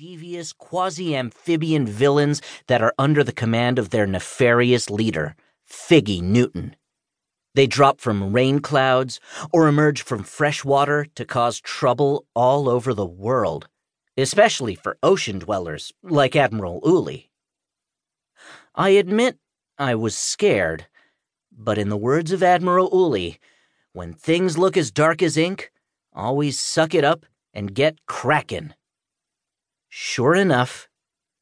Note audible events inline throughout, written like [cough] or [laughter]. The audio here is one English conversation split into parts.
devious quasi amphibian villains that are under the command of their nefarious leader, Figgy Newton. They drop from rain clouds or emerge from fresh water to cause trouble all over the world, especially for ocean dwellers like Admiral Uli. I admit I was scared, but in the words of Admiral Uli, when things look as dark as ink, always suck it up and get crackin'. Sure enough,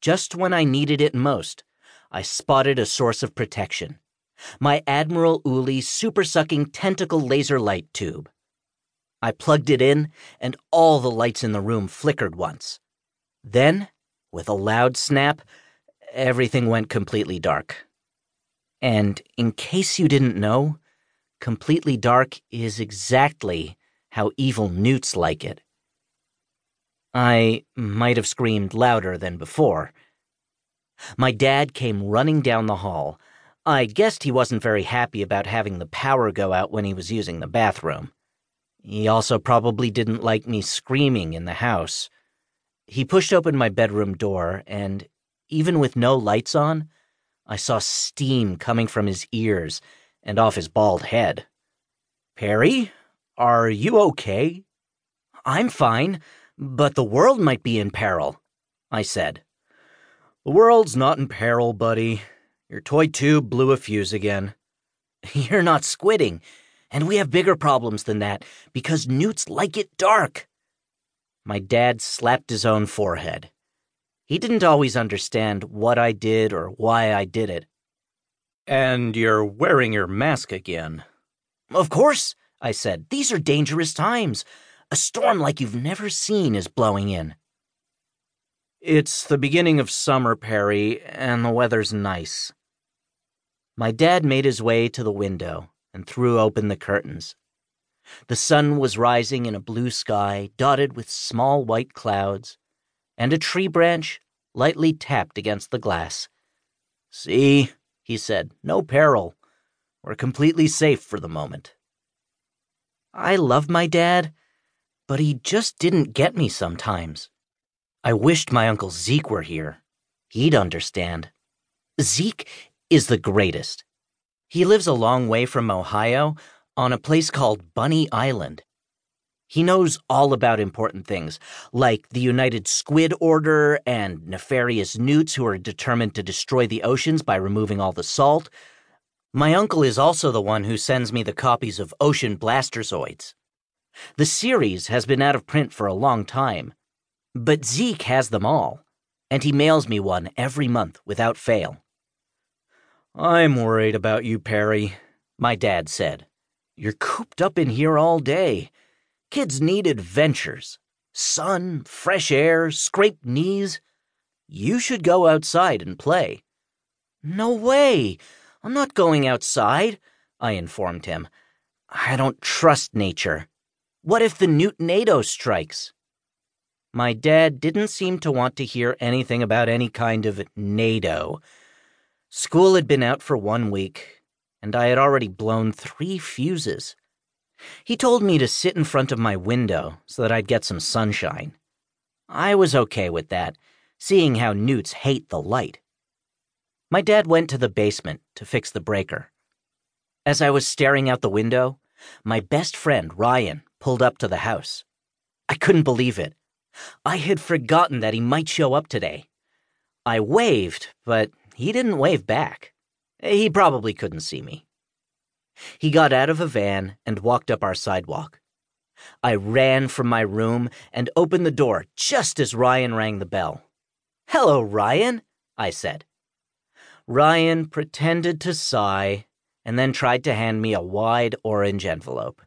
just when I needed it most, I spotted a source of protection my Admiral Uli super sucking tentacle laser light tube. I plugged it in, and all the lights in the room flickered once. Then, with a loud snap, everything went completely dark. And in case you didn't know, completely dark is exactly how evil newts like it. I might have screamed louder than before. My dad came running down the hall, I guessed he wasn't very happy about having the power go out when he was using the bathroom. He also probably didn't like me screaming in the house. He pushed open my bedroom door, and even with no lights on, I saw steam coming from his ears and off his bald head. Perry, are you okay? I'm fine, but the world might be in peril, I said. The world's not in peril, buddy. Your toy tube blew a fuse again. [laughs] You're not squidding, and we have bigger problems than that because newts like it dark. My dad slapped his own forehead. He didn't always understand what I did or why I did it. And you're wearing your mask again. Of course, I said. These are dangerous times. A storm like you've never seen is blowing in. It's the beginning of summer, Perry, and the weather's nice. My dad made his way to the window and threw open the curtains. The sun was rising in a blue sky dotted with small white clouds, and a tree branch lightly tapped against the glass. See, he said, no peril. We're completely safe for the moment. I love my dad, but he just didn't get me sometimes. I wished my Uncle Zeke were here. He'd understand. Zeke is the greatest. He lives a long way from Ohio on a place called Bunny Island. He knows all about important things, like the United Squid Order and nefarious newts who are determined to destroy the oceans by removing all the salt. My uncle is also the one who sends me the copies of Ocean Blasterzoids. The series has been out of print for a long time, but Zeke has them all, and he mails me one every month without fail. I'm worried about you, Perry, my dad said. You're cooped up in here all day. Kids need adventures. Sun, fresh air, scraped knees. You should go outside and play. No way! I'm not going outside, I informed him. I don't trust nature. What if the Newtonado strikes? My dad didn't seem to want to hear anything about any kind of NATO. School had been out for one week, and I had already blown three fuses. He told me to sit in front of my window so that I'd get some sunshine. I was okay with that, seeing how newts hate the light. My dad went to the basement to fix the breaker. As I was staring out the window, my best friend, Ryan, pulled up to the house. I couldn't believe it. I had forgotten that he might show up today. I waved, but he didn't wave back. He probably couldn't see me. He got out of a van and walked up our sidewalk. I ran from my room and opened the door just as Ryan rang the bell. Hello, Ryan, I said. Ryan pretended to sigh and then tried to hand me a wide orange envelope.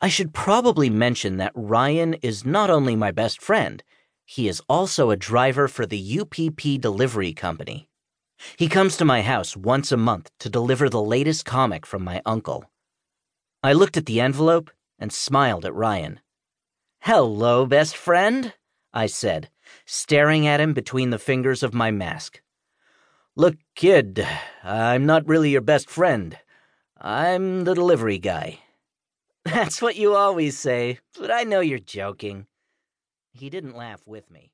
I should probably mention that Ryan is not only my best friend, he is also a driver for the UPP Delivery Company. He comes to my house once a month to deliver the latest comic from my uncle. I looked at the envelope and smiled at Ryan. Hello, best friend, I said, staring at him between the fingers of my mask. Look, kid, I'm not really your best friend. I'm the delivery guy. That's what you always say, but I know you're joking. He didn't laugh with me.